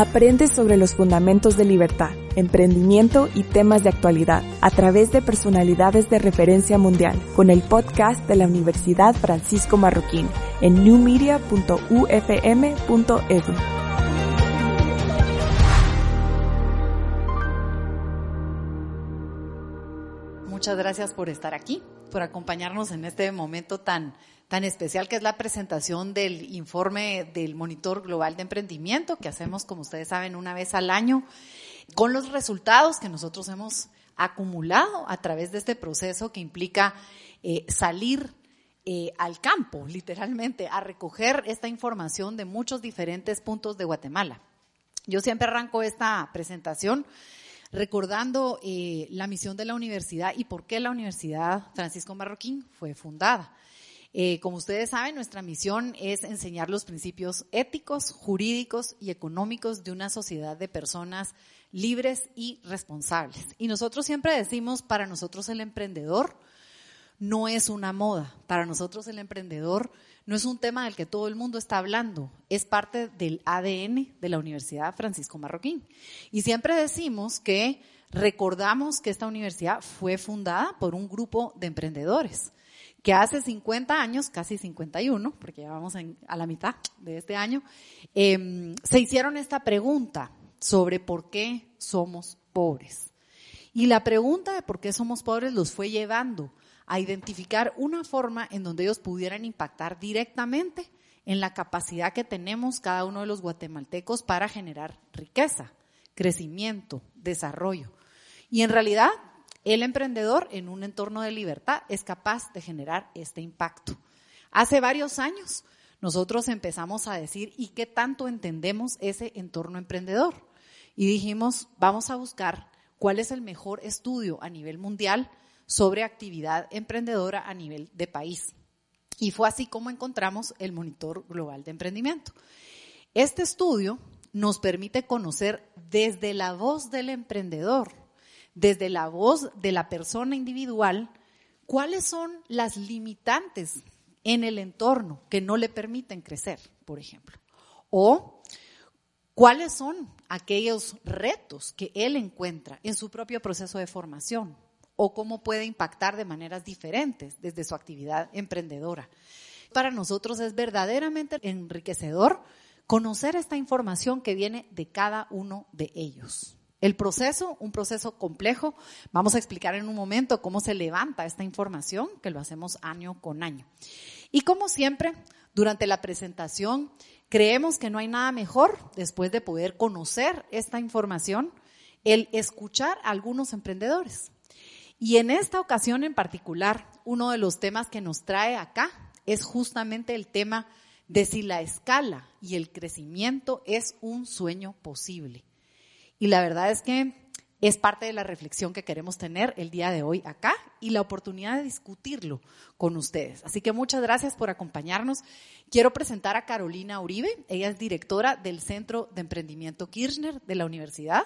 Aprende sobre los fundamentos de libertad, emprendimiento y temas de actualidad a través de personalidades de referencia mundial con el podcast de la Universidad Francisco Marroquín en newmedia.ufm.edu. Muchas gracias por estar aquí, por acompañarnos en este momento tan tan especial que es la presentación del informe del Monitor Global de Emprendimiento que hacemos, como ustedes saben, una vez al año, con los resultados que nosotros hemos acumulado a través de este proceso que implica eh, salir eh, al campo, literalmente, a recoger esta información de muchos diferentes puntos de Guatemala. Yo siempre arranco esta presentación recordando eh, la misión de la universidad y por qué la Universidad Francisco Marroquín fue fundada. Eh, como ustedes saben, nuestra misión es enseñar los principios éticos, jurídicos y económicos de una sociedad de personas libres y responsables. Y nosotros siempre decimos, para nosotros el emprendedor no es una moda, para nosotros el emprendedor no es un tema del que todo el mundo está hablando, es parte del ADN de la Universidad Francisco Marroquín. Y siempre decimos que recordamos que esta universidad fue fundada por un grupo de emprendedores que hace 50 años, casi 51, porque ya vamos a la mitad de este año, em, se hicieron esta pregunta sobre por qué somos pobres. Y la pregunta de por qué somos pobres los fue llevando a identificar una forma en donde ellos pudieran impactar directamente en la capacidad que tenemos cada uno de los guatemaltecos para generar riqueza, crecimiento, desarrollo. Y en realidad el emprendedor en un entorno de libertad es capaz de generar este impacto. Hace varios años nosotros empezamos a decir, ¿y qué tanto entendemos ese entorno emprendedor? Y dijimos, vamos a buscar cuál es el mejor estudio a nivel mundial sobre actividad emprendedora a nivel de país. Y fue así como encontramos el Monitor Global de Emprendimiento. Este estudio nos permite conocer desde la voz del emprendedor desde la voz de la persona individual, cuáles son las limitantes en el entorno que no le permiten crecer, por ejemplo. O cuáles son aquellos retos que él encuentra en su propio proceso de formación o cómo puede impactar de maneras diferentes desde su actividad emprendedora. Para nosotros es verdaderamente enriquecedor conocer esta información que viene de cada uno de ellos. El proceso, un proceso complejo, vamos a explicar en un momento cómo se levanta esta información, que lo hacemos año con año. Y como siempre, durante la presentación, creemos que no hay nada mejor, después de poder conocer esta información, el escuchar a algunos emprendedores. Y en esta ocasión en particular, uno de los temas que nos trae acá es justamente el tema de si la escala y el crecimiento es un sueño posible. Y la verdad es que es parte de la reflexión que queremos tener el día de hoy acá y la oportunidad de discutirlo con ustedes. Así que muchas gracias por acompañarnos. Quiero presentar a Carolina Uribe. Ella es directora del Centro de Emprendimiento Kirchner de la universidad.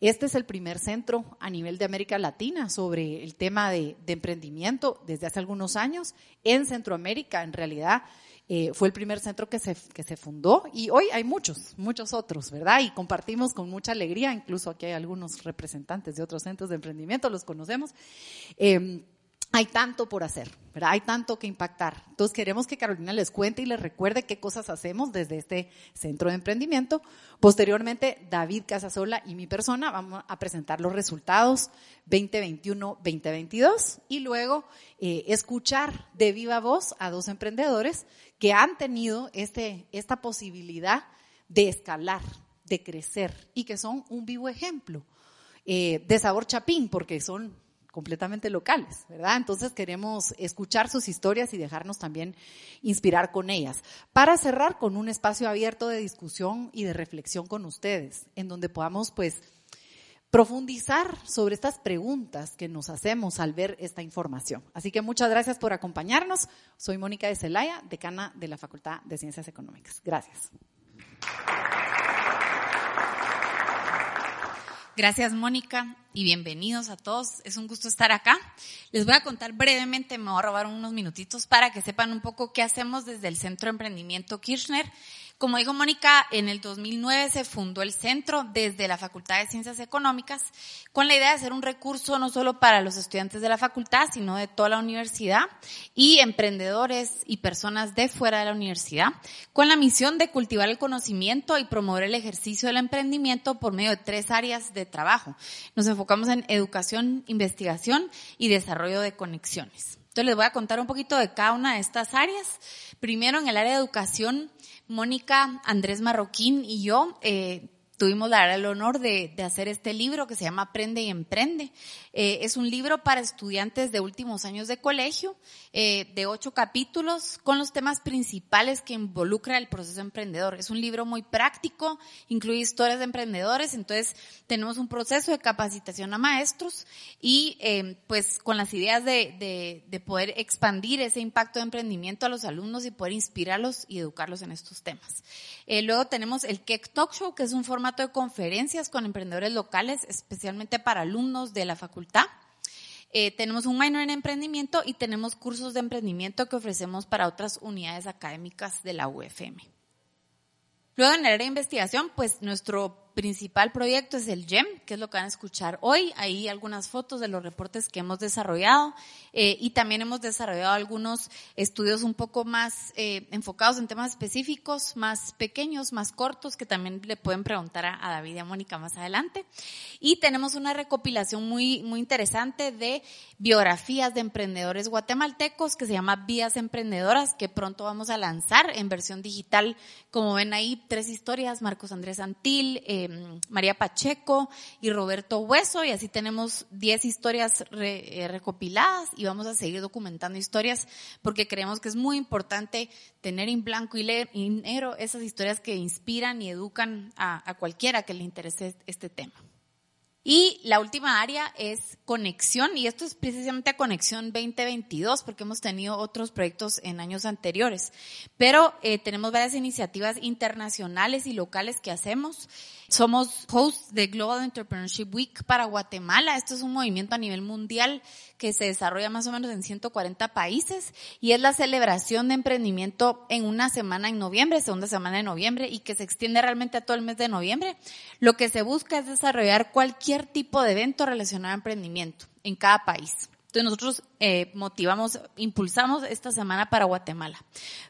Este es el primer centro a nivel de América Latina sobre el tema de, emprendimiento desde hace algunos años. En Centroamérica, en realidad, eh, fue el primer centro que se, que se fundó y hoy hay muchos, muchos otros, ¿verdad? Y compartimos con mucha alegría, incluso aquí hay algunos representantes de otros centros de emprendimiento, los conocemos. Eh, hay tanto por hacer, ¿verdad? Hay tanto que impactar. Entonces queremos que Carolina les cuente y les recuerde qué cosas hacemos desde este centro de emprendimiento. Posteriormente, David Casasola y mi persona vamos a presentar los resultados 2021-2022 y luego eh, escuchar de viva voz a dos emprendedores que han tenido este, esta posibilidad de escalar, de crecer y que son un vivo ejemplo eh, de sabor chapín porque son completamente locales, ¿verdad? Entonces queremos escuchar sus historias y dejarnos también inspirar con ellas. Para cerrar con un espacio abierto de discusión y de reflexión con ustedes, en donde podamos pues profundizar sobre estas preguntas que nos hacemos al ver esta información. Así que muchas gracias por acompañarnos. Soy Mónica de Celaya, decana de la Facultad de Ciencias Económicas. Gracias. Gracias, Mónica, y bienvenidos a todos. Es un gusto estar acá. Les voy a contar brevemente, me voy a robar unos minutitos para que sepan un poco qué hacemos desde el Centro de Emprendimiento Kirchner Como dijo Mónica, en el 2009 se fundó el centro desde la Facultad de Ciencias Económicas con la idea de ser un recurso no solo para los estudiantes de la facultad, sino de toda la universidad y emprendedores y personas de fuera de la universidad, con la misión de cultivar el conocimiento y promover el ejercicio del emprendimiento por medio de tres áreas de trabajo. Nos enfocamos en educación, investigación y desarrollo de conexiones. Entonces les voy a contar un poquito de cada una de estas áreas. Primero en el área de educación, Mónica, Andrés Marroquín y yo eh, tuvimos la, el honor de, de, hacer este libro que se llama Aprende y Emprende. Eh, es un libro para estudiantes de últimos años de colegio, eh, de ocho capítulos, con los temas principales que involucra el proceso emprendedor. Es un libro muy práctico, incluye historias de emprendedores, entonces tenemos un proceso de capacitación a maestros y eh, pues con las ideas de, de, de poder expandir ese impacto de emprendimiento a los alumnos y poder inspirarlos y educarlos en estos temas. Eh, luego tenemos el Keck Talk Show, que es un formato de conferencias con emprendedores locales, especialmente para alumnos de la facultad. Eh, tenemos un minor en emprendimiento y tenemos cursos de emprendimiento que ofrecemos para otras unidades académicas de la UFM. Luego en el área de investigación, pues nuestro principal proyecto es el GEM, que es lo que van a escuchar hoy. Ahí algunas fotos de los reportes que hemos desarrollado eh, y también hemos desarrollado algunos estudios un poco más eh, enfocados en temas específicos, más pequeños, más cortos, que también le pueden preguntar a, a, David y a Mónica más adelante. Y tenemos una recopilación muy, muy interesante de biografías de emprendedores guatemaltecos que se llama Vías Emprendedoras, que pronto vamos a lanzar en versión digital. Como ven ahí, tres historias, Marcos Andrés Antil, eh, María Pacheco y Roberto Hueso, y así tenemos 10 historias eh, recopiladas y vamos a seguir documentando historias porque creemos que es muy importante tener en blanco y, negro esas historias que inspiran y educan a, a cualquiera que le interese este tema. Y la última área es conexión, y esto es precisamente a Conexión 2022, porque hemos tenido otros proyectos en años anteriores. Pero eh, tenemos varias iniciativas internacionales y locales que hacemos. Somos hosts de Global Entrepreneurship Week para Guatemala. Esto es un movimiento a nivel mundial que se desarrolla más o menos en 140 países y es la celebración de emprendimiento en una semana en noviembre, segunda semana de noviembre, y que se extiende realmente a todo el mes de noviembre. Lo que se busca es desarrollar cualquier tipo de evento relacionado a emprendimiento en cada país. Entonces nosotros eh, motivamos, impulsamos esta semana para Guatemala.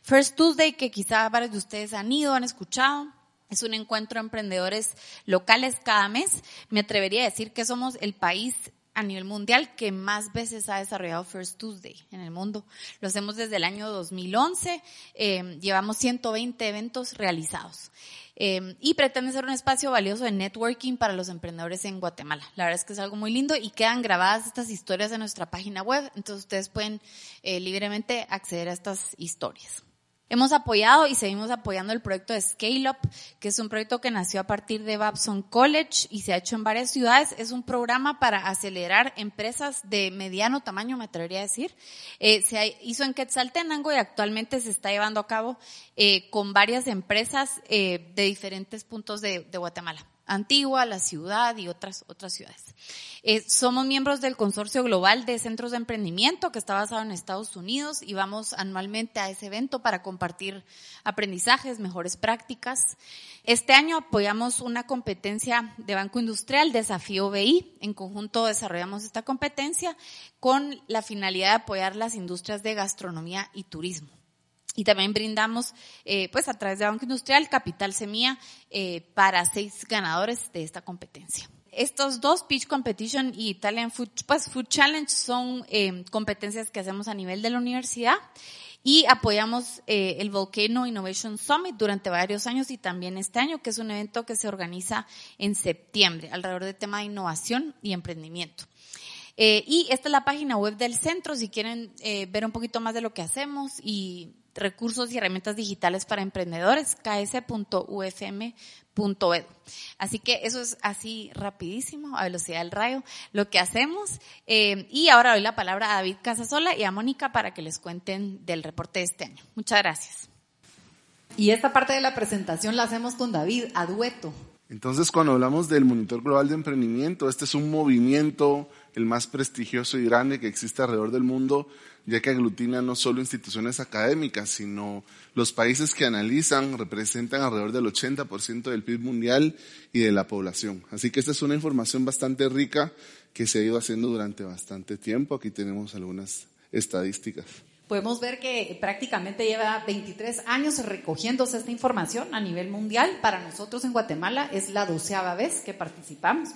First Tuesday, que quizá varios de ustedes han ido, han escuchado, es un encuentro de emprendedores locales cada mes. Me atrevería a decir que somos el país a nivel mundial que más veces ha desarrollado First Tuesday en el mundo. Lo hacemos desde el año 2011, eh, llevamos 120 eventos realizados eh, y pretende ser un espacio valioso de networking para los emprendedores en Guatemala. La verdad es que es algo muy lindo y quedan grabadas estas historias en nuestra página web, entonces ustedes pueden eh, libremente acceder a estas historias. Hemos apoyado y seguimos apoyando el proyecto de Scale Up, que es un proyecto que nació a partir de Babson College y se ha hecho en varias ciudades. Es un programa para acelerar empresas de mediano tamaño, me atrevería a decir. Eh, se hizo en Quetzaltenango y actualmente se está llevando a cabo eh, con varias empresas eh, de diferentes puntos de, de Guatemala. Antigua, la ciudad y otras, otras ciudades. Eh, somos miembros del Consorcio Global de Centros de Emprendimiento que está basado en Estados Unidos y vamos anualmente a ese evento para compartir aprendizajes, mejores prácticas. Este año apoyamos una competencia de Banco Industrial, Desafío BI. En conjunto desarrollamos esta competencia con la finalidad de apoyar las industrias de gastronomía y turismo. Y también brindamos, eh, pues a través de Banco Industrial, Capital Semilla eh, para seis ganadores de esta competencia. Estos dos, Pitch Competition y Italian Food, pues, Food Challenge, son eh, competencias que hacemos a nivel de la universidad y apoyamos eh, el Volcano Innovation Summit durante varios años y también este año, que es un evento que se organiza en septiembre alrededor del tema de innovación y emprendimiento. Eh, y esta es la página web del centro, si quieren eh, ver un poquito más de lo que hacemos y recursos y herramientas digitales para emprendedores, ks.ufm.edu. Así que eso es así rapidísimo, a velocidad del rayo, lo que hacemos. Eh, y ahora doy la palabra a David Casasola y a Mónica para que les cuenten del reporte de este año. Muchas gracias. Y esta parte de la presentación la hacemos con David, a dueto. Entonces, cuando hablamos del Monitor Global de Emprendimiento, este es un movimiento el más prestigioso y grande que existe alrededor del mundo, ya que aglutina no solo instituciones académicas, sino los países que analizan representan alrededor del 80% del PIB mundial y de la población. Así que esta es una información bastante rica que se ha ido haciendo durante bastante tiempo. Aquí tenemos algunas estadísticas podemos ver que prácticamente lleva 23 años recogiéndose esta información a nivel mundial. Para nosotros en Guatemala es la doceava vez que participamos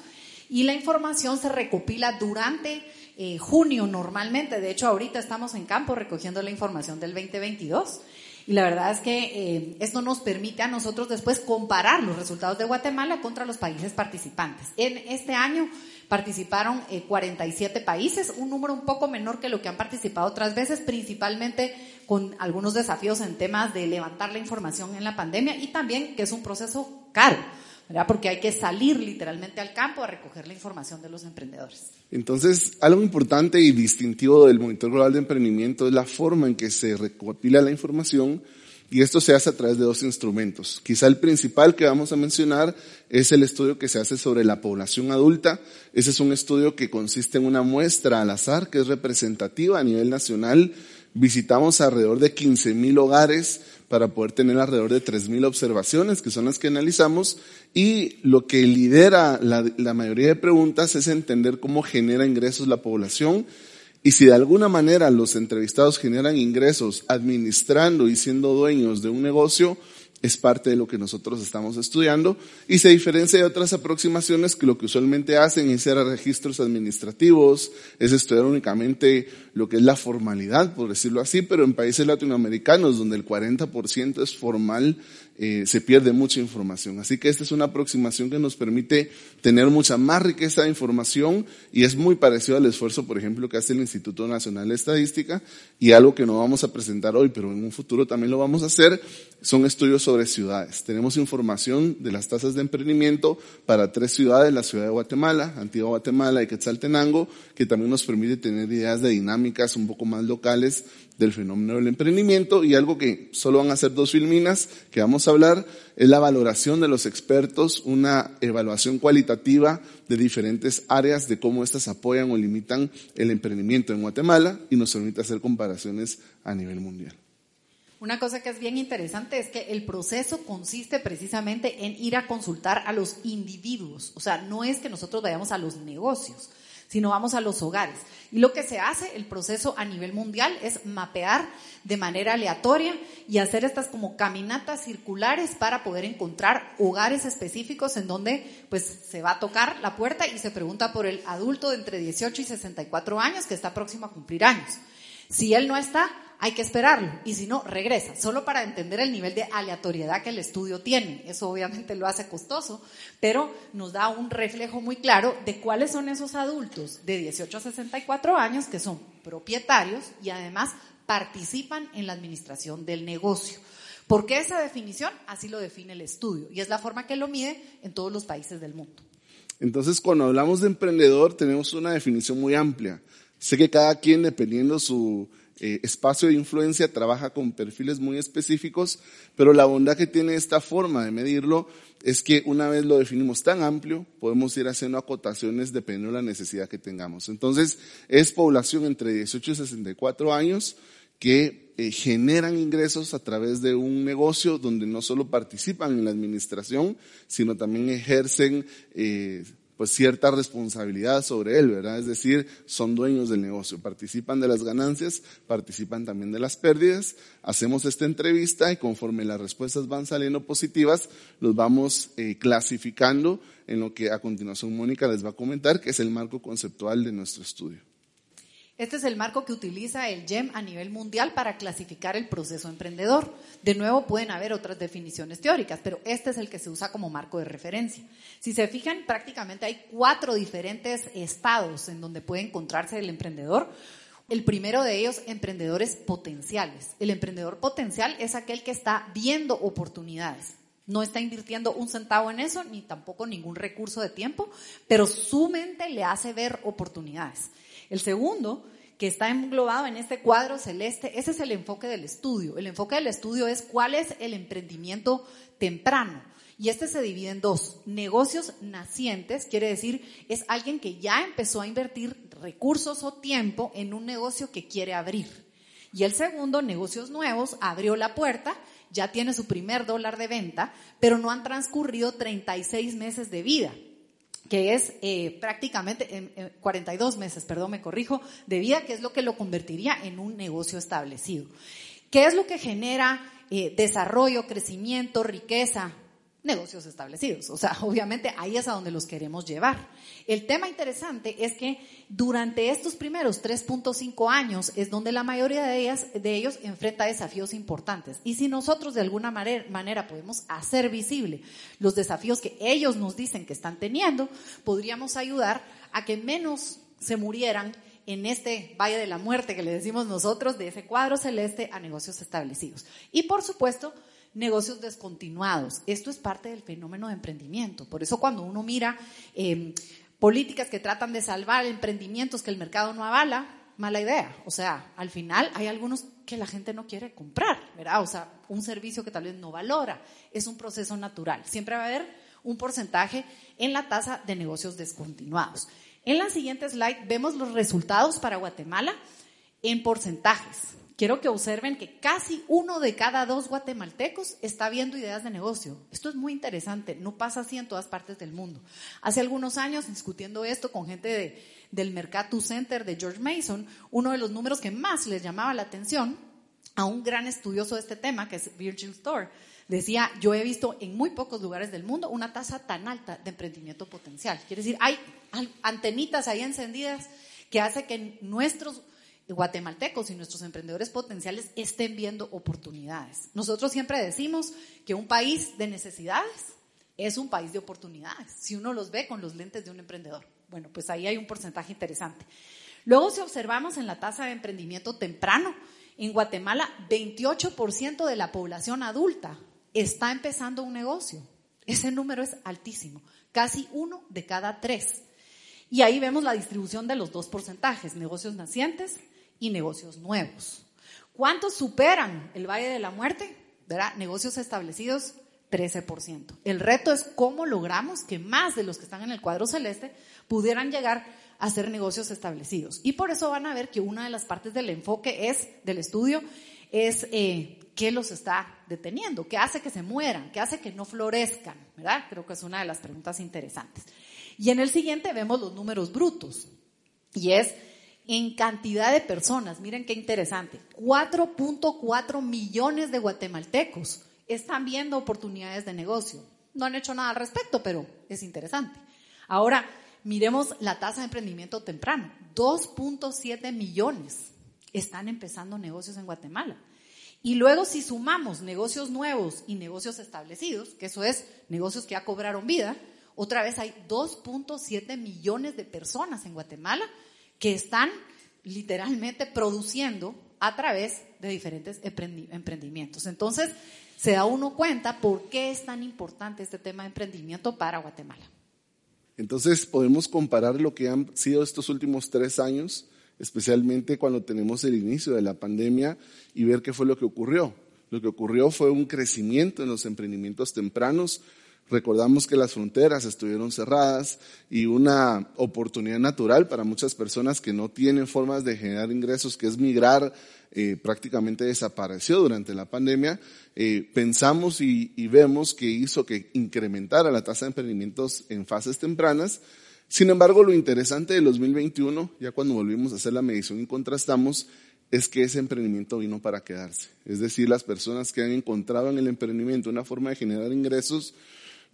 y la información se recopila durante eh, junio normalmente. De hecho, ahorita estamos en campo recogiendo la información del 2022. Y la verdad es que eh, esto nos permite a nosotros después comparar los resultados de Guatemala contra los países participantes. En este año participaron 47 eh, países, un número un poco menor que lo que han participado otras veces, principalmente con algunos desafíos en temas de levantar la información en la pandemia y también que es un proceso caro. Porque hay que salir literalmente al campo a recoger la información de los emprendedores. Entonces, algo importante y distintivo del Monitor Global de Emprendimiento es la forma en que se recopila la información y esto se hace a través de dos instrumentos. Quizá el principal que vamos a mencionar es el estudio que se hace sobre la población adulta. Ese es un estudio que consiste en una muestra al azar que es representativa a nivel nacional. Visitamos alrededor de 15.000 hogares para poder tener alrededor de 3.000 observaciones, que son las que analizamos, y lo que lidera la, la mayoría de preguntas es entender cómo genera ingresos la población, y si de alguna manera los entrevistados generan ingresos administrando y siendo dueños de un negocio, es parte de lo que nosotros estamos estudiando y se diferencia de otras aproximaciones que lo que usualmente hacen es hacer registros administrativos, es estudiar únicamente lo que es la formalidad, por decirlo así, pero en países latinoamericanos donde el 40% es formal, eh, se pierde mucha información. Así que esta es una aproximación que nos permite tener mucha más riqueza de información y es muy parecido al esfuerzo, por ejemplo, que hace el Instituto Nacional de Estadística y algo que no vamos a presentar hoy, pero en un futuro también lo vamos a hacer, son estudios sobre ciudades. Tenemos información de las tasas de emprendimiento para tres ciudades, la ciudad de Guatemala, Antigua Guatemala y Quetzaltenango, que también nos permite tener ideas de dinámicas un poco más locales del fenómeno del emprendimiento y algo que solo van a ser dos filminas que vamos a hablar es la valoración de los expertos, una evaluación cualitativa de diferentes áreas de cómo éstas apoyan o limitan el emprendimiento en Guatemala y nos permite hacer comparaciones a nivel mundial. Una cosa que es bien interesante es que el proceso consiste precisamente en ir a consultar a los individuos, o sea, no es que nosotros vayamos a los negocios, sino vamos a los hogares. Y lo que se hace, el proceso a nivel mundial, es mapear de manera aleatoria y hacer estas como caminatas circulares para poder encontrar hogares específicos en donde pues se va a tocar la puerta y se pregunta por el adulto de entre 18 y 64 años que está próximo a cumplir años. Si él no está, hay que esperarlo y si no, regresa, solo para entender el nivel de aleatoriedad que el estudio tiene. Eso obviamente lo hace costoso, pero nos da un reflejo muy claro de cuáles son esos adultos de 18 a 64 años que son propietarios y además participan en la administración del negocio. ¿Por qué esa definición? Así lo define el estudio y es la forma que lo mide en todos los países del mundo. Entonces, cuando hablamos de emprendedor, tenemos una definición muy amplia. Sé que cada quien, dependiendo su eh, espacio de influencia, trabaja con perfiles muy específicos, pero la bondad que tiene esta forma de medirlo es que una vez lo definimos tan amplio, podemos ir haciendo acotaciones dependiendo de la necesidad que tengamos. Entonces, es población entre 18 y 64 años que eh, generan ingresos a través de un negocio donde no solo participan en la administración, sino también ejercen eh, pues cierta responsabilidad sobre él, ¿verdad? Es decir, son dueños del negocio, participan de las ganancias, participan también de las pérdidas. Hacemos esta entrevista y conforme las respuestas van saliendo positivas, los vamos eh, clasificando en lo que a continuación Mónica les va a comentar, que es el marco conceptual de nuestro estudio. Este es el marco que utiliza el GEM a nivel mundial para clasificar el proceso emprendedor. De nuevo, pueden haber otras definiciones teóricas, pero este es el que se usa como marco de referencia. Si se fijan, prácticamente hay cuatro diferentes estados en donde puede encontrarse el emprendedor. El primero de ellos, emprendedores potenciales. El emprendedor potencial es aquel que está viendo oportunidades. No está invirtiendo un centavo en eso, ni tampoco ningún recurso de tiempo, pero su mente le hace ver oportunidades. El segundo, que está englobado en este cuadro celeste, ese es el enfoque del estudio. El enfoque del estudio es cuál es el emprendimiento temprano. Y este se divide en dos. Negocios nacientes, quiere decir, es alguien que ya empezó a invertir recursos o tiempo en un negocio que quiere abrir. Y el segundo, negocios nuevos, abrió la puerta, ya tiene su primer dólar de venta, pero no han transcurrido 36 meses de vida que es eh, prácticamente en, 42 meses, perdón, me corrijo, de vida, que es lo que lo convertiría en un negocio establecido. ¿Qué es lo que genera eh, desarrollo, crecimiento, riqueza? Negocios establecidos. O sea, obviamente ahí es a donde los queremos llevar. El tema interesante es que durante estos primeros 3.5 años es donde la mayoría de, ellas, de ellos enfrenta desafíos importantes. Y si nosotros de alguna manera, podemos hacer visible los desafíos que ellos nos dicen que están teniendo, podríamos ayudar a que menos se murieran en este valle de la muerte que le decimos nosotros, de ese cuadro celeste a negocios establecidos. Y por supuesto, negocios descontinuados. Esto es parte del fenómeno de emprendimiento. Por eso cuando uno mira em, políticas que tratan de salvar emprendimientos que el mercado no avala, mala idea. O sea, al final hay algunos que la gente no quiere comprar, ¿verdad? O sea, un servicio que tal vez no valora. Es un proceso natural. Siempre va a haber un porcentaje en la tasa de negocios descontinuados. En la siguiente slide vemos los resultados para Guatemala en porcentajes quiero que observen que casi uno de cada dos guatemaltecos está viendo ideas de negocio. Esto es muy interesante, no pasa así en todas partes del mundo. Hace algunos años, discutiendo esto con gente de, del Mercato Center de George Mason, uno de los números que más les llamaba la atención a un gran estudioso de este tema, que es Virgil Store, decía, yo he visto en muy pocos lugares del mundo una tasa tan alta de emprendimiento potencial. Quiere decir, hay antenitas ahí encendidas que hace que nuestros guatemaltecos y nuestros emprendedores potenciales estén viendo oportunidades. Nosotros siempre decimos que un país de necesidades es un país de oportunidades, si uno los ve con los lentes de un emprendedor. Bueno, pues ahí hay un porcentaje interesante. Luego, si observamos en la tasa de emprendimiento temprano, en Guatemala 28% de la población adulta está empezando un negocio. Ese número es altísimo, casi uno de cada tres. Y ahí vemos la distribución de los dos porcentajes, negocios nacientes y negocios nuevos. ¿Cuántos superan el Valle de la Muerte? ¿Verdad? Negocios establecidos, 13%. El reto es cómo logramos que más de los que están en el cuadro celeste pudieran llegar a ser negocios establecidos. Y por eso van a ver que una de las partes del enfoque es, del estudio, es eh, qué los está deteniendo, qué hace que se mueran, qué hace que no florezcan, ¿verdad? Creo que es una de las preguntas interesantes. Y en el siguiente vemos los números brutos. Y es en cantidad de personas. Miren qué interesante. 4.4 millones de guatemaltecos están viendo oportunidades de negocio. No han hecho nada al respecto, pero es interesante. Ahora, miremos la tasa de emprendimiento temprano. 2.7 millones están empezando negocios en Guatemala. Y luego si sumamos negocios nuevos y negocios establecidos, que eso es negocios que ya cobraron vida, otra vez hay 2.7 millones de personas en Guatemala que están literalmente produciendo a través de diferentes emprendimientos. Entonces, se da uno cuenta por qué es tan importante este tema de emprendimiento para Guatemala. Entonces, podemos comparar lo que han sido estos últimos tres años, especialmente cuando tenemos el inicio de la pandemia, y ver qué fue lo que ocurrió. Lo que ocurrió fue un crecimiento en los emprendimientos tempranos, Recordamos que las fronteras estuvieron cerradas y una oportunidad natural para muchas personas que no tienen formas de generar ingresos, que es migrar, eh, prácticamente desapareció durante la pandemia. Eh, pensamos y, y vemos que hizo que incrementara la tasa de emprendimientos en fases tempranas. Sin embargo, lo interesante del 2021, ya cuando volvimos a hacer la medición y contrastamos, es que ese emprendimiento vino para quedarse. Es decir, las personas que han encontrado en el emprendimiento una forma de generar ingresos,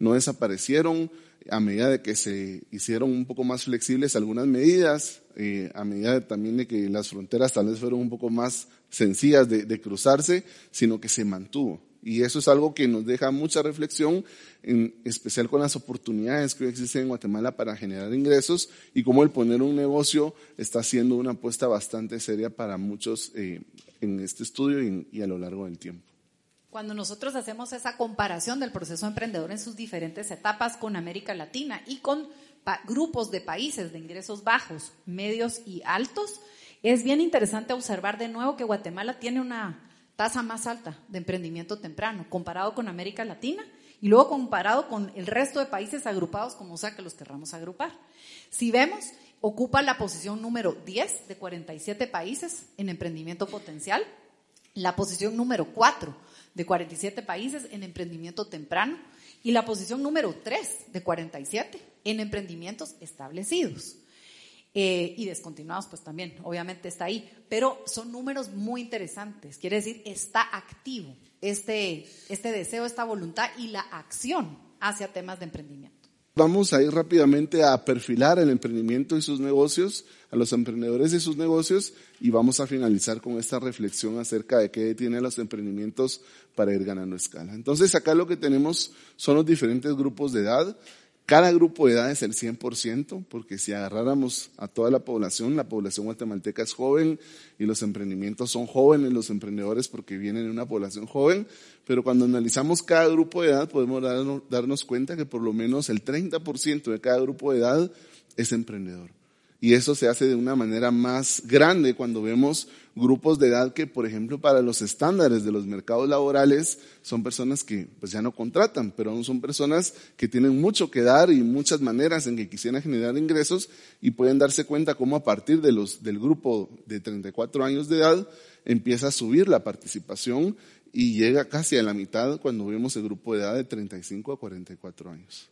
no desaparecieron a medida de que se hicieron un poco más flexibles algunas medidas, eh, a medida también de que las fronteras tal vez fueron un poco más sencillas de, de, cruzarse, sino que se mantuvo. Y eso es algo que nos deja mucha reflexión, en especial con las oportunidades que hoy existen en Guatemala para generar ingresos y cómo el poner un negocio está siendo una apuesta bastante seria para muchos eh, en este estudio y a lo largo del tiempo. Cuando nosotros hacemos esa comparación del proceso emprendedor en sus diferentes etapas con América Latina y con grupos de países de ingresos bajos, medios y altos, Es bien interesante observar de nuevo que Guatemala tiene una tasa más alta de emprendimiento temprano comparado con América Latina y luego comparado con el resto de países agrupados como sea que los querramos agrupar. Si vemos, ocupa la posición número 10 de 47 países en emprendimiento potencial, la posición número 4 de 47 países en emprendimiento temprano y la posición número 3 de 47 en emprendimientos establecidos. Eh, y descontinuados, pues también, obviamente está ahí, pero son números muy interesantes, quiere decir, está activo este, este deseo, esta voluntad y la acción hacia temas de emprendimiento. Vamos a ir rápidamente a perfilar el emprendimiento y sus negocios, a los emprendedores y sus negocios, y vamos a finalizar con esta reflexión acerca de qué tienen los emprendimientos para ir ganando escala. Entonces, acá lo que tenemos son los diferentes grupos de edad. Cada grupo de edad es el 100%, porque si agarráramos a toda la población, la población guatemalteca es joven y los emprendimientos son jóvenes, los emprendedores porque vienen de una población joven, pero cuando analizamos cada grupo de edad podemos darnos, cuenta que por lo menos el 30% de cada grupo de edad es emprendedor. Y eso se hace de una manera más grande cuando vemos grupos de edad que, por ejemplo, para los estándares de los mercados laborales son personas que pues ya no contratan, pero aún son personas que tienen mucho que dar y muchas maneras en que quisieran generar ingresos y pueden darse cuenta cómo a partir de los, del grupo de 34 años de edad empieza a subir la participación y llega casi a la mitad cuando vemos el grupo de edad de 35 a 44 años.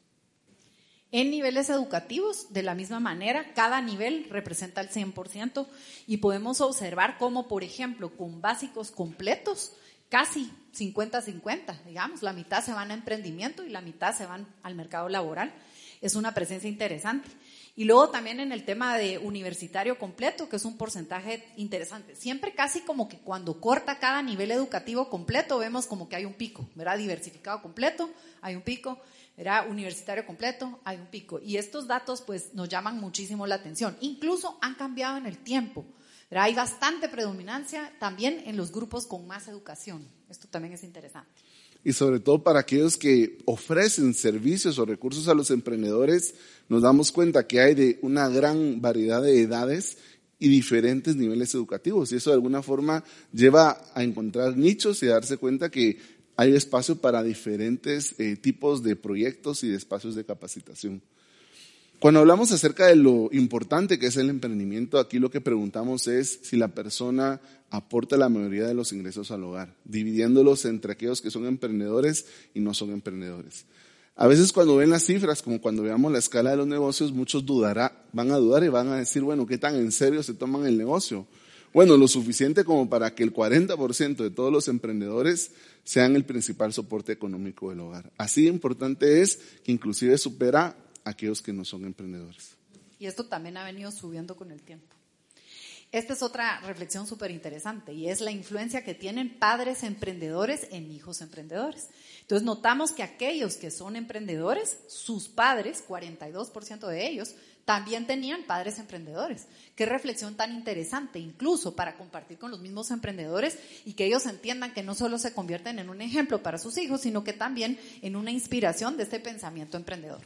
En niveles educativos, de la misma manera, cada nivel representa el 100% y podemos observar cómo, por ejemplo, con básicos completos, casi 50-50, digamos, la mitad se van a emprendimiento y la mitad se van al mercado laboral. Es una presencia interesante. Y luego también en el tema de universitario completo, que es un porcentaje interesante. Siempre casi como que cuando corta cada nivel educativo completo, vemos como que hay un pico, ¿verdad? Diversificado completo, hay un pico era universitario completo, hay un pico. Y estos datos pues nos llaman muchísimo la atención. Incluso han cambiado en el tiempo. Hay bastante predominancia también en los grupos con más educación. Esto también es interesante. Y sobre todo para aquellos que ofrecen servicios o recursos a los emprendedores, nos damos cuenta que hay de una gran variedad de edades y diferentes niveles educativos. Y eso de alguna forma lleva a encontrar nichos y a darse cuenta que hay espacio para diferentes eh, tipos de proyectos y de espacios de capacitación. Cuando hablamos acerca de lo importante que es el emprendimiento, aquí lo que preguntamos es si la persona aporta la mayoría de los ingresos al hogar, dividiéndolos entre aquellos que son emprendedores y no son emprendedores. A veces cuando ven las cifras, como cuando veamos la escala de los negocios, muchos dudará, van a dudar y van a decir, bueno, ¿qué tan en serio se toman el negocio? Bueno, lo suficiente como para que el 40% de todos los emprendedores sean el principal soporte económico del hogar. Así importante es que inclusive supera a aquellos que no son emprendedores. Y esto también ha venido subiendo con el tiempo. Esta es otra reflexión súper interesante y es la influencia que tienen padres emprendedores en hijos emprendedores. Entonces notamos que aquellos que son emprendedores, sus padres, 42% de ellos, también tenían padres emprendedores. Qué reflexión tan interesante, incluso para compartir con los mismos emprendedores y que ellos entiendan que no solo se convierten en un ejemplo para sus hijos, sino que también en una inspiración de este pensamiento emprendedor.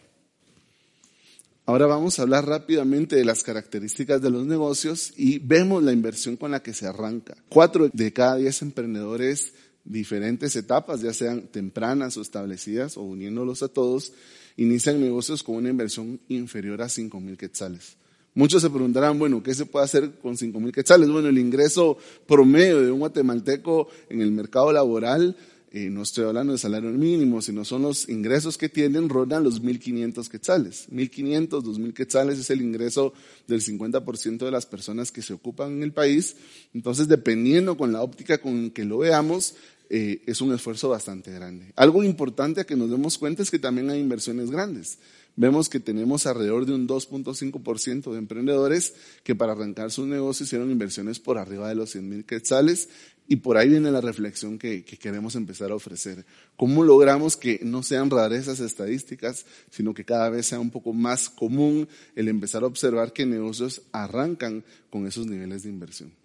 Ahora vamos a hablar rápidamente de las características de los negocios y vemos la inversión con la que se arranca. Cuatro de cada diez emprendedores, diferentes etapas, ya sean tempranas o establecidas o uniéndolos a todos, inician negocios con una inversión inferior a 5 mil quetzales. Muchos se preguntarán, bueno, ¿qué se puede hacer con 5 mil quetzales? Bueno, el ingreso promedio de un guatemalteco en el mercado laboral, eh, no estoy hablando de salario mínimo, sino son los ingresos que tienen, rondan los 1.500 quetzales. 1.500, 2.000 quetzales es el ingreso del 50% de las personas que se ocupan en el país. Entonces, dependiendo con la óptica con que lo veamos, eh, es un esfuerzo bastante grande. Algo importante a que nos demos cuenta es que también hay inversiones grandes. Vemos que tenemos alrededor de un 2.5% de emprendedores que para arrancar sus negocios hicieron inversiones por arriba de los 100 mil quetzales y por ahí viene la reflexión que, que, queremos empezar a ofrecer. ¿Cómo logramos que no sean rarezas estadísticas, sino que cada vez sea un poco más común el empezar a observar que negocios arrancan con esos niveles de inversión?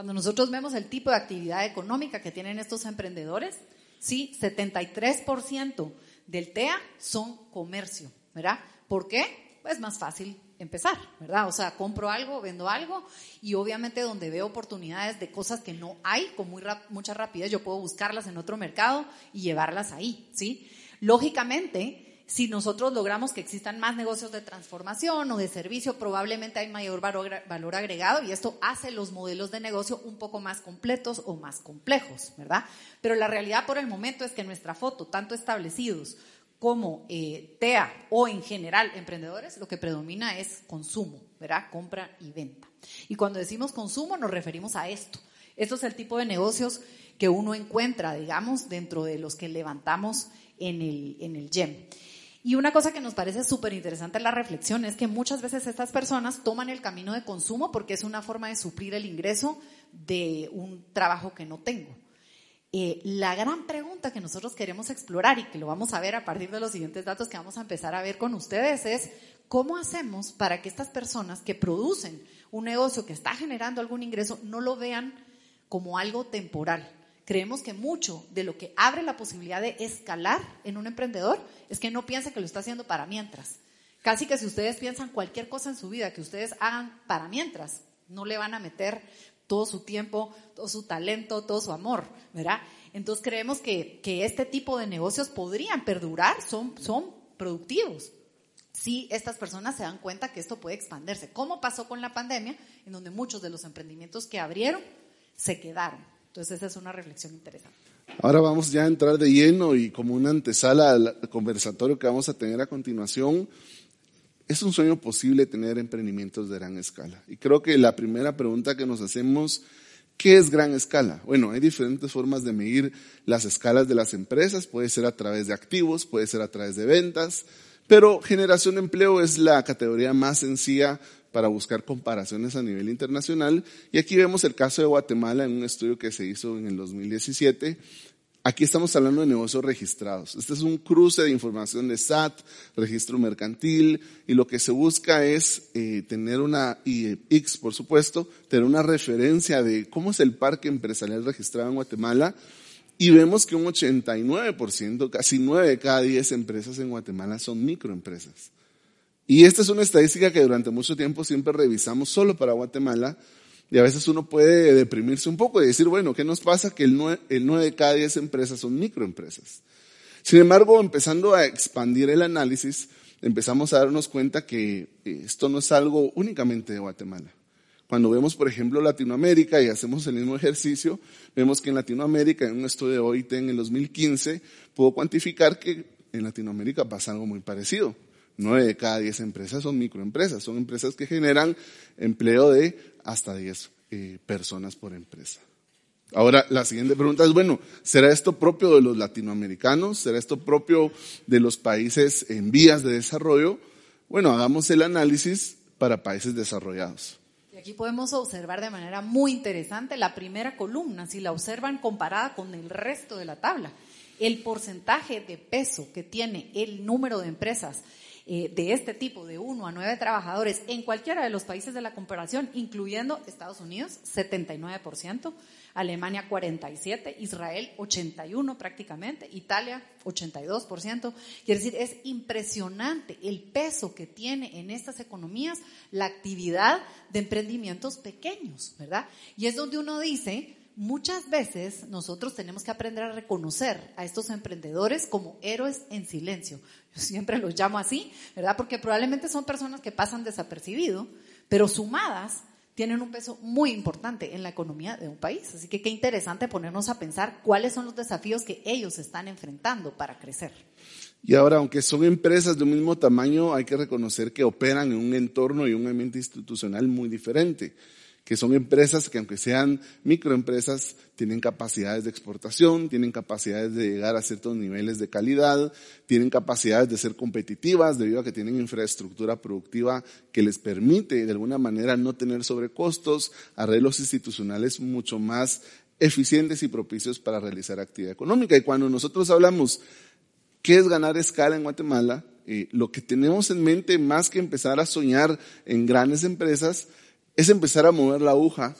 Cuando nosotros vemos el tipo de actividad económica que tienen estos emprendedores, sí, 73% del TEA son comercio, ¿verdad? ¿Por qué? Es más fácil empezar, ¿verdad? O sea, compro algo, vendo algo y obviamente donde veo oportunidades de cosas que no hay con muy mucha rapidez, yo puedo buscarlas en otro mercado y llevarlas ahí, ¿sí? Lógicamente, si nosotros logramos que existan más negocios de transformación o de servicio, probablemente hay mayor valor agregado y esto hace los modelos de negocio un poco más completos o más complejos, ¿verdad? Pero la realidad por el momento es que nuestra foto, tanto establecidos como eh, TEA o en general emprendedores, lo que predomina es consumo, ¿verdad? Compra y venta. Y cuando decimos consumo nos referimos a esto. Esto es el tipo de negocios que uno encuentra, digamos, dentro de los que levantamos en el, en el GEM. Y una cosa que nos parece súper interesante en la reflexión es que muchas veces estas personas toman el camino de consumo porque es una forma de suplir el ingreso de un trabajo que no tengo. Eh, la gran pregunta que nosotros queremos explorar y que lo vamos a ver a partir de los siguientes datos que vamos a empezar a ver con ustedes es cómo hacemos para que estas personas que producen un negocio que está generando algún ingreso no lo vean como algo temporal, creemos que mucho de lo que abre la posibilidad de escalar en un emprendedor es que no piensa que lo está haciendo para mientras. Casi que si ustedes piensan cualquier cosa en su vida que ustedes hagan para mientras, no le van a meter todo su tiempo, todo su talento, todo su amor, ¿verdad? Entonces creemos que, que este tipo de negocios podrían perdurar, son, son productivos. Si estas personas se dan cuenta que esto puede expandirse, como pasó con la pandemia, en donde muchos de los emprendimientos que abrieron se quedaron. Entonces esa es una reflexión interesante. Ahora vamos ya a entrar de lleno y como una antesala al conversatorio que vamos a tener a continuación. Es un sueño posible tener emprendimientos de gran escala. Y creo que la primera pregunta que nos hacemos, ¿qué es gran escala? Bueno, hay diferentes formas de medir las escalas de las empresas. Puede ser a través de activos, puede ser a través de ventas, pero generación de empleo es la categoría más sencilla para buscar comparaciones a nivel internacional. Y aquí vemos el caso de Guatemala en un estudio que se hizo en el 2017. Aquí estamos hablando de negocios registrados. Este es un cruce de información de SAT, registro mercantil, y lo que se busca es eh, tener una, y X por supuesto, tener una referencia de cómo es el parque empresarial registrado en Guatemala. Y vemos que un 89%, casi 9 de cada 10 empresas en Guatemala son microempresas. Y esta es una estadística que durante mucho tiempo siempre revisamos solo para Guatemala y a veces uno puede deprimirse un poco y decir, bueno, ¿qué nos pasa? Que el 9, de cada 10 empresas son microempresas. Sin embargo, empezando a expandir el análisis, empezamos a darnos cuenta que esto no es algo únicamente de Guatemala. Cuando vemos, por ejemplo, Latinoamérica y hacemos el mismo ejercicio, vemos que en Latinoamérica, en un estudio de OIT en el 2015, puedo cuantificar que en Latinoamérica pasa algo muy parecido. Nueve de cada diez empresas son microempresas, son empresas que generan empleo de hasta diez eh, personas por empresa. Ahora, la siguiente pregunta es, bueno, ¿será esto propio de los latinoamericanos? ¿Será esto propio de los países en vías de desarrollo? Bueno, hagamos el análisis para países desarrollados. Y aquí podemos observar de manera muy interesante la primera columna, si la observan comparada con el resto de la tabla. El porcentaje de peso que tiene el número de empresas eh, de este tipo, de uno a nueve trabajadores, en cualquiera de los países de la comparación, incluyendo Estados Unidos, 79%, Alemania 47%, Israel 81% prácticamente, Italia 82%. Quiere decir, es impresionante el peso que tiene en estas economías la actividad de emprendimientos pequeños, ¿verdad? Y es donde uno dice, muchas veces nosotros tenemos que aprender a reconocer a estos emprendedores como héroes en silencio. Yo siempre los llamo así, ¿verdad? Porque probablemente son personas que pasan desapercibido, pero sumadas tienen un peso muy importante en la economía de un país. Así que qué interesante ponernos a pensar cuáles son los desafíos que ellos están enfrentando para crecer. Y ahora, aunque son empresas de un mismo tamaño, hay que reconocer que operan en un entorno y un ambiente institucional muy diferente que son empresas que aunque sean microempresas, tienen capacidades de exportación, tienen capacidades de llegar a ciertos niveles de calidad, tienen capacidades de ser competitivas debido a que tienen infraestructura productiva que les permite de alguna manera no tener sobrecostos, arreglos institucionales mucho más eficientes y propicios para realizar actividad económica. Y cuando nosotros hablamos qué es ganar escala en Guatemala, eh, lo que tenemos en mente más que empezar a soñar en grandes empresas, es empezar a mover la aguja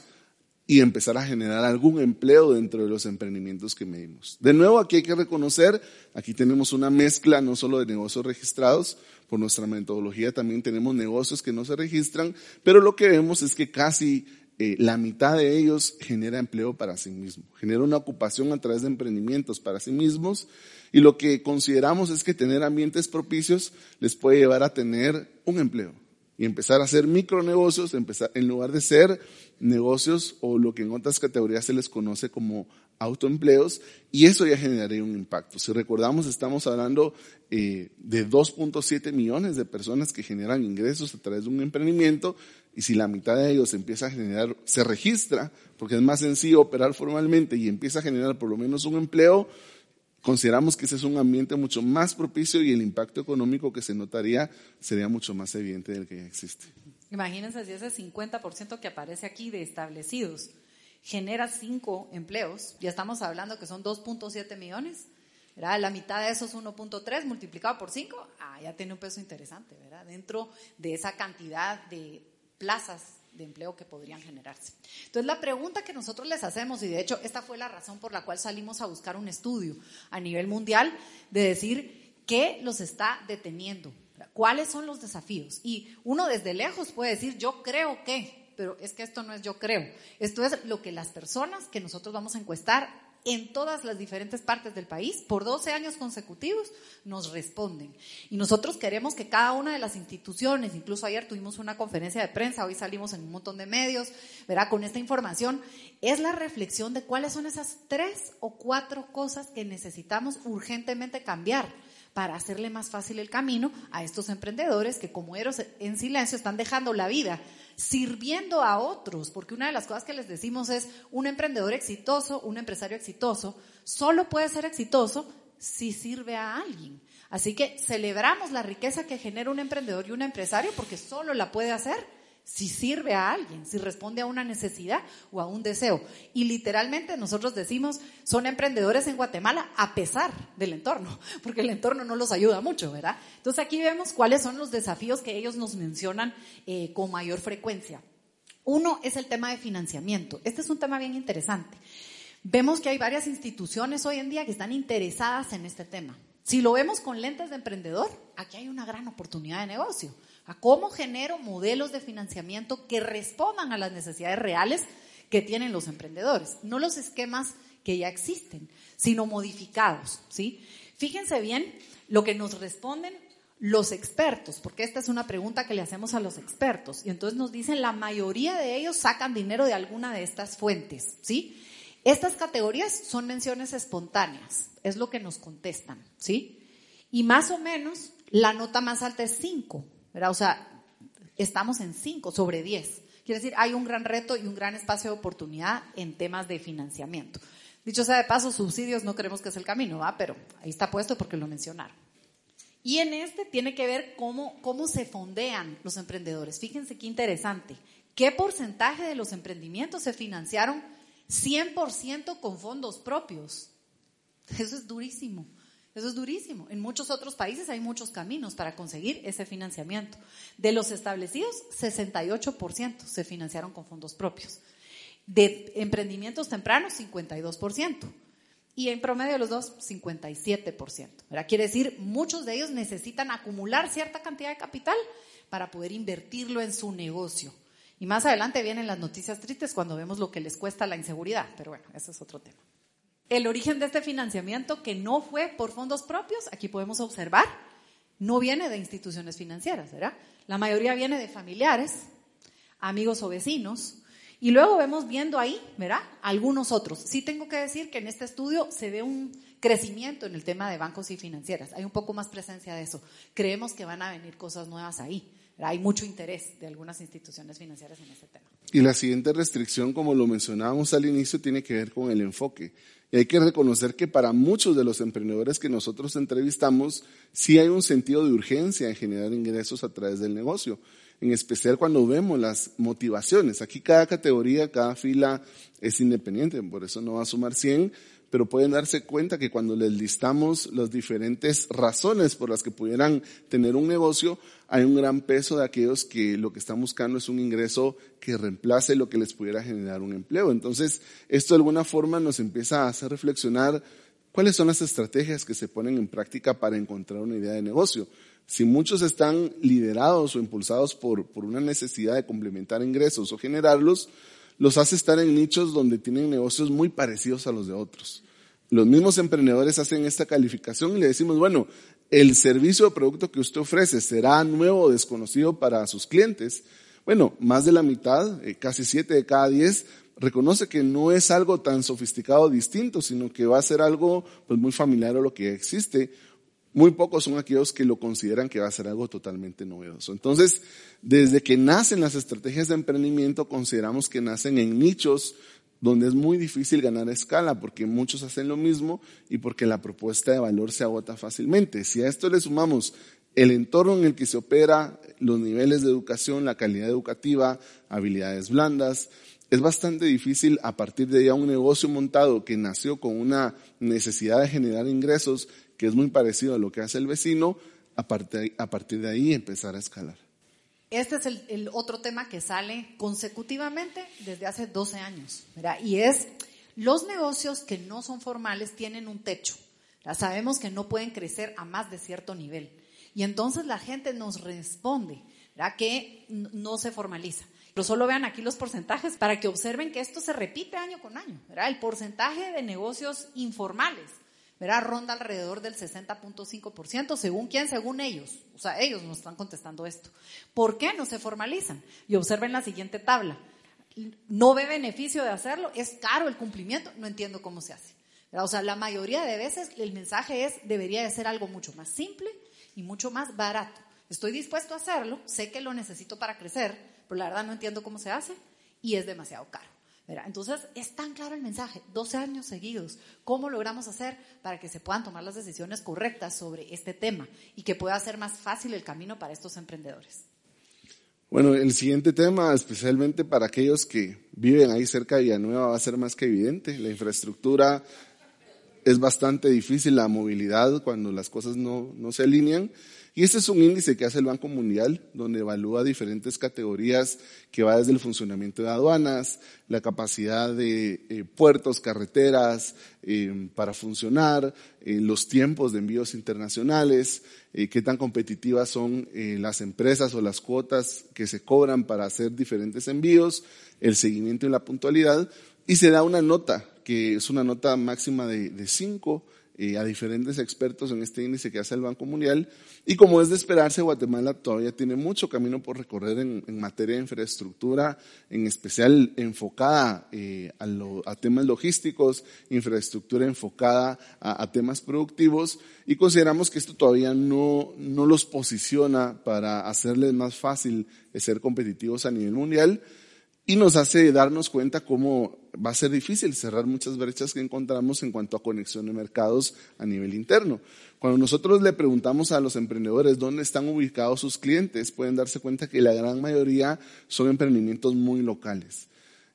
y empezar a generar algún empleo dentro de los emprendimientos que medimos. De nuevo, aquí hay que reconocer, aquí tenemos una mezcla no solo de negocios registrados, por nuestra metodología también tenemos negocios que no se registran, pero lo que vemos es que casi eh, la mitad de ellos genera empleo para sí mismo, genera una ocupación a través de emprendimientos para sí mismos y lo que consideramos es que tener ambientes propicios les puede llevar a tener un empleo y empezar a hacer micronegocios, empezar, en lugar de ser negocios o lo que en otras categorías se les conoce como autoempleos, y eso ya generaría un impacto. Si recordamos, estamos hablando eh, de 2.7 millones de personas que generan ingresos a través de un emprendimiento, y si la mitad de ellos empieza a generar, se registra, porque es más sencillo operar formalmente y empieza a generar por lo menos un empleo, Consideramos que ese es un ambiente mucho más propicio y el impacto económico que se notaría sería mucho más evidente del que ya existe. Imagínense si ese 50% que aparece aquí de establecidos genera cinco empleos, ya estamos hablando que son 2.7 millones, ¿verdad? La mitad de esos 1.3 multiplicado por 5, ah, ya tiene un peso interesante, ¿verdad? Dentro de esa cantidad de plazas de empleo que podrían generarse. Entonces, la pregunta que nosotros les hacemos, y de hecho esta fue la razón por la cual salimos a buscar un estudio a nivel mundial, de decir qué los está deteniendo, cuáles son los desafíos. Y uno desde lejos puede decir, yo creo que, pero es que esto no es yo creo, esto es lo que las personas que nosotros vamos a encuestar en todas las diferentes partes del país por 12 años consecutivos nos responden. Y nosotros queremos que cada una de las instituciones, incluso ayer tuvimos una conferencia de prensa, hoy salimos en un montón de medios, verá, con esta información, es la reflexión de cuáles son esas tres o cuatro cosas que necesitamos urgentemente cambiar para hacerle más fácil el camino a estos emprendedores que como eros en silencio están dejando la vida sirviendo a otros, porque una de las cosas que les decimos es, un emprendedor exitoso, un empresario exitoso, solo puede ser exitoso si sirve a alguien. Así que celebramos la riqueza que genera un emprendedor y un empresario porque solo la puede hacer si sirve a alguien, si responde a una necesidad o a un deseo. Y literalmente nosotros decimos, son emprendedores en Guatemala a pesar del entorno, porque el entorno no los ayuda mucho, ¿verdad? Entonces aquí vemos cuáles son los desafíos que ellos nos mencionan eh, con mayor frecuencia. Uno es el tema de financiamiento. Este es un tema bien interesante. Vemos que hay varias instituciones hoy en día que están interesadas en este tema. Si lo vemos con lentes de emprendedor, aquí hay una gran oportunidad de negocio a cómo genero modelos de financiamiento que respondan a las necesidades reales que tienen los emprendedores, no los esquemas que ya existen, sino modificados, ¿sí? Fíjense bien lo que nos responden los expertos, porque esta es una pregunta que le hacemos a los expertos, y entonces nos dicen la mayoría de ellos sacan dinero de alguna de estas fuentes, ¿sí? Estas categorías son menciones espontáneas, es lo que nos contestan, ¿sí? Y más o menos la nota más alta es 5, o sea, estamos en 5 sobre 10. Quiere decir, hay un gran reto y un gran espacio de oportunidad en temas de financiamiento. Dicho sea de paso, subsidios no creemos que es el camino, ¿va? Pero ahí está puesto porque lo mencionaron. Y en este tiene que ver cómo, cómo se fondean los emprendedores. Fíjense qué interesante. ¿Qué porcentaje de los emprendimientos se financiaron 100% con fondos propios? Eso es durísimo. Eso es durísimo. En muchos otros países hay muchos caminos para conseguir ese financiamiento. De los establecidos, 68% se financiaron con fondos propios. De emprendimientos tempranos, 52%. Y en promedio de los dos, 57%. Quiere decir, muchos de ellos necesitan acumular cierta cantidad de capital para poder invertirlo en su negocio. Y más adelante vienen las noticias tristes cuando vemos lo que les cuesta la inseguridad. Pero bueno, ese es otro tema. El origen de este financiamiento, que no fue por fondos propios, aquí podemos observar, no viene de instituciones financieras, ¿verdad? La mayoría viene de familiares, amigos o vecinos, y luego vemos viendo ahí, ¿verdad? Algunos otros. Sí tengo que decir que en este estudio se ve un crecimiento en el tema de bancos y financieras. Hay un poco más presencia de eso. Creemos que van a venir cosas nuevas ahí. Hay mucho interés de algunas instituciones financieras en este tema. Y la siguiente restricción, como lo mencionábamos al inicio, tiene que ver con el enfoque. Y hay que reconocer que para muchos de los emprendedores que nosotros entrevistamos, sí hay un sentido de urgencia en generar ingresos a través del negocio. En especial cuando vemos las motivaciones. Aquí cada categoría, cada fila es independiente, por eso no va a sumar 100, pero pueden darse cuenta que cuando les listamos las diferentes razones por las que pudieran tener un negocio, hay un gran peso de aquellos que lo que están buscando es un ingreso que reemplace lo que les pudiera generar un empleo. Entonces, esto de alguna forma nos empieza a hacer reflexionar cuáles son las estrategias que se ponen en práctica para encontrar una idea de negocio. Si muchos están liderados o impulsados por, por una necesidad de complementar ingresos o generarlos, los hace estar en nichos donde tienen negocios muy parecidos a los de otros. Los mismos emprendedores hacen esta calificación y le decimos, bueno, el servicio o producto que usted ofrece será nuevo o desconocido para sus clientes. Bueno, más de la mitad, eh, casi siete de cada diez, reconoce que no es algo tan sofisticado o distinto, sino que va a ser algo pues, muy familiar a lo que existe muy pocos son aquellos que lo consideran que va a ser algo totalmente novedoso. Entonces, desde que nacen las estrategias de emprendimiento, consideramos que nacen en nichos donde es muy difícil ganar escala porque muchos hacen lo mismo y porque la propuesta de valor se agota fácilmente. Si a esto le sumamos el entorno en el que se opera, los niveles de educación, la calidad educativa, habilidades blandas, es bastante difícil a partir de ya un negocio montado que nació con una necesidad de generar ingresos que es muy parecido a lo que hace el vecino, a partir, a partir de ahí empezar a escalar. Este es el, otro tema que sale consecutivamente desde hace 12 años, y es los negocios que no son formales tienen un techo. Ya sabemos que no pueden crecer a más de cierto nivel. Y entonces la gente nos responde ¿verdad? que no se formaliza. Pero solo vean aquí los porcentajes para que observen que esto se repite año con año. ¿verdad? El porcentaje de negocios informales ¿verdad? Ronda alrededor del 60.5%, según quién, según ellos. O sea, ellos nos están contestando esto. ¿Por qué no se formalizan? Y observen la siguiente tabla. No ve beneficio de hacerlo, es caro el cumplimiento, no entiendo cómo se hace. O sea, la mayoría de veces el mensaje es, debería de ser algo mucho más simple y mucho más barato. Estoy dispuesto a hacerlo, sé que lo necesito para crecer, pero la verdad no entiendo cómo se hace y es demasiado caro. Entonces, es tan claro el mensaje, 12 años seguidos, ¿cómo logramos hacer para que se puedan tomar las decisiones correctas sobre este tema y que pueda ser más fácil el camino para estos emprendedores? Bueno, el siguiente tema, especialmente para aquellos que viven ahí cerca de Villanueva, va a ser más que evidente. La infraestructura es bastante difícil, la movilidad cuando las cosas no, no se alinean. Y este es un índice que hace el Banco Mundial, donde evalúa diferentes categorías que va desde el funcionamiento de aduanas, la capacidad de eh, puertos, carreteras eh, para funcionar, eh, los tiempos de envíos internacionales, qué tan competitivas son las empresas o las cuotas que se cobran para hacer diferentes envíos, el seguimiento y la puntualidad, y se da una nota, que es una nota máxima de 5 a diferentes expertos en este índice que hace el Banco Mundial. Y como es de esperarse, Guatemala todavía tiene mucho camino por recorrer en, materia de infraestructura, en especial enfocada eh, a, temas logísticos, infraestructura enfocada a, temas productivos. Y consideramos que esto todavía no, no los posiciona para hacerles más fácil ser competitivos a nivel mundial y nos hace darnos cuenta cómo va a ser difícil cerrar muchas brechas que encontramos en cuanto a conexión de mercados a nivel interno. Cuando nosotros le preguntamos a los emprendedores dónde están ubicados sus clientes, pueden darse cuenta que la gran mayoría son emprendimientos muy locales.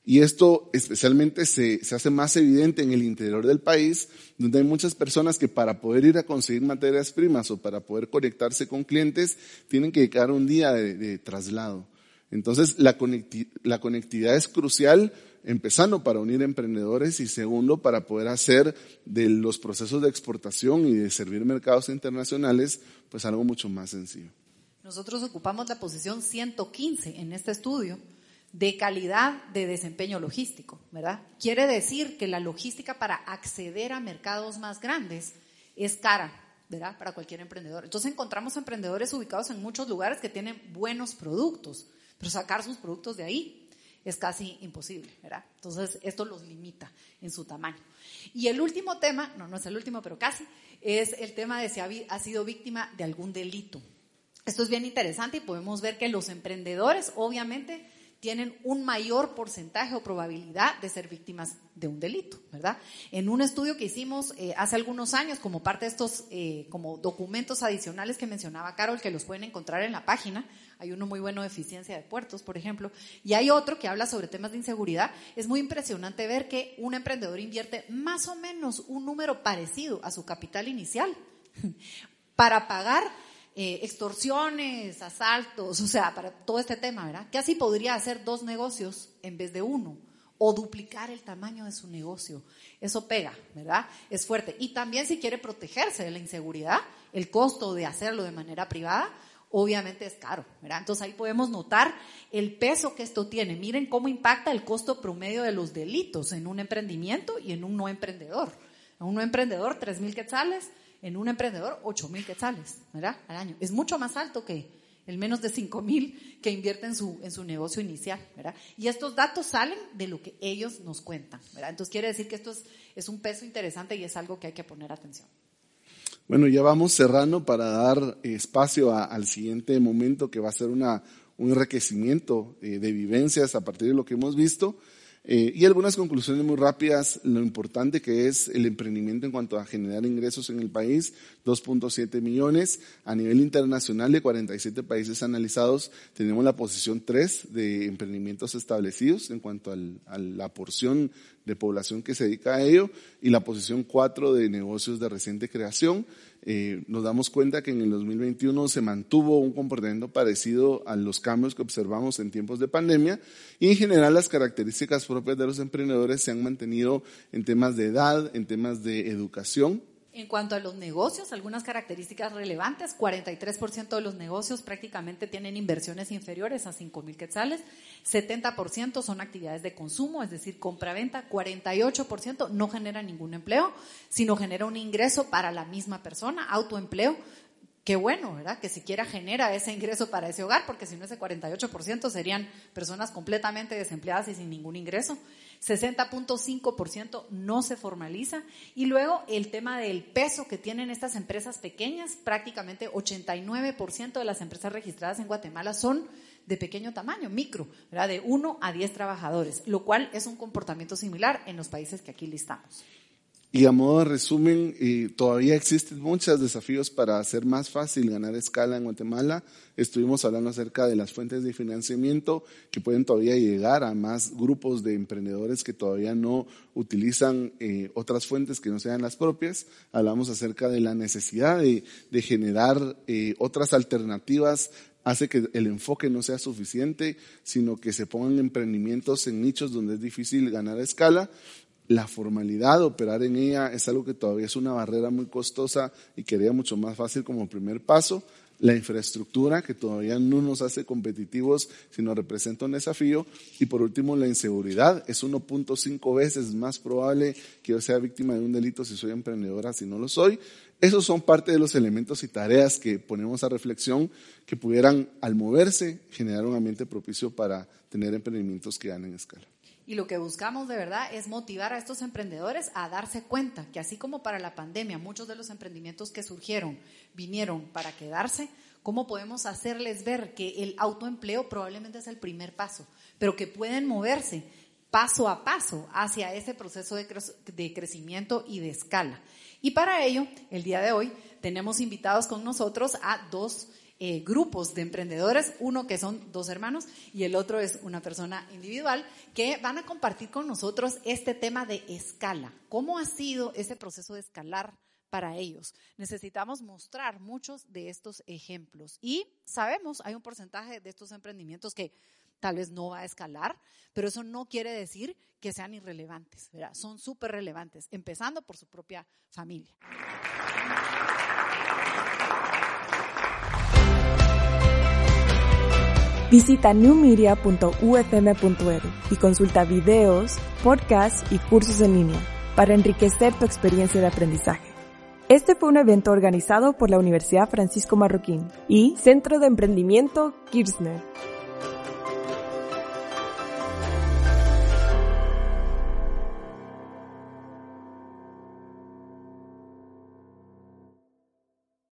Y esto especialmente se, se, hace más evidente en el interior del país, donde hay muchas personas que para poder ir a conseguir materias primas o para poder conectarse con clientes, tienen que dedicar un día de traslado. Entonces, la, conectividad es crucial, empezando para unir emprendedores y segundo, para poder hacer de los procesos de exportación y de servir mercados internacionales, pues algo mucho más sencillo. Nosotros ocupamos la posición 115 en este estudio de calidad de desempeño logístico, ¿verdad? Quiere decir que la logística para acceder a mercados más grandes es cara, ¿verdad? Para cualquier emprendedor. Entonces encontramos emprendedores ubicados en muchos lugares que tienen buenos productos, pero sacar sus productos de ahí es casi imposible, ¿verdad? Entonces, esto los limita en su tamaño. Y el último tema, no, no es el último, pero casi, es el tema de si ha, sido víctima de algún delito. Esto es bien interesante y podemos ver que los emprendedores, obviamente, tienen un mayor porcentaje o probabilidad de ser víctimas de un delito, ¿verdad? En un estudio que hicimos eh, hace algunos años como parte de estos eh, como documentos adicionales que mencionaba Carol, que los pueden encontrar en la página, hay uno muy bueno de eficiencia de puertos, por ejemplo, y hay otro que habla sobre temas de inseguridad, es muy impresionante ver que un emprendedor invierte más o menos un número parecido a su capital inicial para pagar eh, extorsiones, asaltos, o sea, para todo este tema, ¿verdad? Que así podría hacer dos negocios en vez de uno o duplicar el tamaño de su negocio. Eso pega, ¿verdad? Es fuerte. Y también si quiere protegerse de la inseguridad, el costo de hacerlo de manera privada, obviamente es caro, ¿verdad? Entonces ahí podemos notar el peso que esto tiene. Miren cómo impacta el costo promedio de los delitos en un emprendimiento y en un no emprendedor. En un no emprendedor, tres mil quetzales, en un emprendedor 8 mil quetzales, ¿verdad? Al año. Es mucho más alto que el menos de 5 mil que invierte en su, en su negocio inicial, ¿verdad? Y estos datos salen de lo que ellos nos cuentan, ¿verdad? Entonces quiere decir que esto es, es un peso interesante y es algo que hay que poner atención. Bueno, ya vamos cerrando para dar espacio al siguiente momento que va a ser una, un enriquecimiento eh, de vivencias a partir de lo que hemos visto. Eh, y algunas conclusiones muy rápidas, lo importante que es el emprendimiento en cuanto a generar ingresos en el país, 2.7 millones. A nivel internacional de 47 países analizados, tenemos la posición 3 de emprendimientos establecidos en cuanto a la porción de población que se dedica a ello y la posición 4 de negocios de reciente creación. Eh, nos damos cuenta que en el 2021 se mantuvo un comportamiento parecido a los cambios que observamos en tiempos de pandemia y en general las características propias de los emprendedores se han mantenido en temas de edad, en temas de educación, en cuanto a los negocios, algunas características relevantes, 43% de los negocios prácticamente tienen inversiones inferiores a 5 mil quetzales, 70% son actividades de consumo, es decir, compra-venta, 48% no genera ningún empleo, sino genera un ingreso para la misma persona, autoempleo, qué bueno, ¿verdad? Que siquiera genera ese ingreso para ese hogar, porque si no ese 48% serían personas completamente desempleadas y sin ningún ingreso. 60.5% no se formaliza. Y luego el tema del peso que tienen estas empresas pequeñas, prácticamente 89% de las empresas registradas en Guatemala son de pequeño tamaño, micro, ¿verdad? de 1 a 10 trabajadores, lo cual es un comportamiento similar en los países que aquí listamos. Y a modo de resumen, todavía existen muchos desafíos para hacer más fácil ganar escala en Guatemala. Estuvimos hablando acerca de las fuentes de financiamiento que pueden todavía llegar a más grupos de emprendedores que todavía no utilizan eh, otras fuentes que no sean las propias. Hablamos acerca de la necesidad de, de generar eh, otras alternativas hace que el enfoque no sea suficiente, sino que se pongan emprendimientos en nichos donde es difícil ganar escala la formalidad, operar en ella, es algo que todavía es una barrera muy costosa y quería mucho más fácil como primer paso. La infraestructura, que todavía no nos hace competitivos, sino representa un desafío. Y por último, la inseguridad. Es 1.5 veces más probable que yo sea víctima de un delito si soy emprendedora, si no lo soy. Esos son parte de los elementos y tareas que ponemos a reflexión que pudieran, al moverse, generar un ambiente propicio para tener emprendimientos que ganen escala. Y lo que buscamos de verdad es motivar a estos emprendedores a darse cuenta que así como para la pandemia muchos de los emprendimientos que surgieron vinieron para quedarse, ¿cómo podemos hacerles ver que el autoempleo probablemente es el primer paso, pero que pueden moverse paso a paso hacia ese proceso de, crecimiento y de escala? Y para ello, el día de hoy tenemos invitados con nosotros a dos eh, grupos de emprendedores, uno que son dos hermanos y el otro es una persona individual, que van a compartir con nosotros este tema de escala. ¿Cómo ha sido ese proceso de escalar? para ellos. Necesitamos mostrar muchos de estos ejemplos. Y sabemos, hay un porcentaje de estos emprendimientos que tal vez no va a escalar, pero eso no quiere decir que sean irrelevantes, ¿verdad? Son súper relevantes, empezando por su propia familia. Visita newmedia.ufm.edu y consulta videos, podcasts y cursos en línea para enriquecer tu experiencia de aprendizaje. Este fue un evento organizado por la Universidad Francisco Marroquín y Centro de Emprendimiento Kirchner.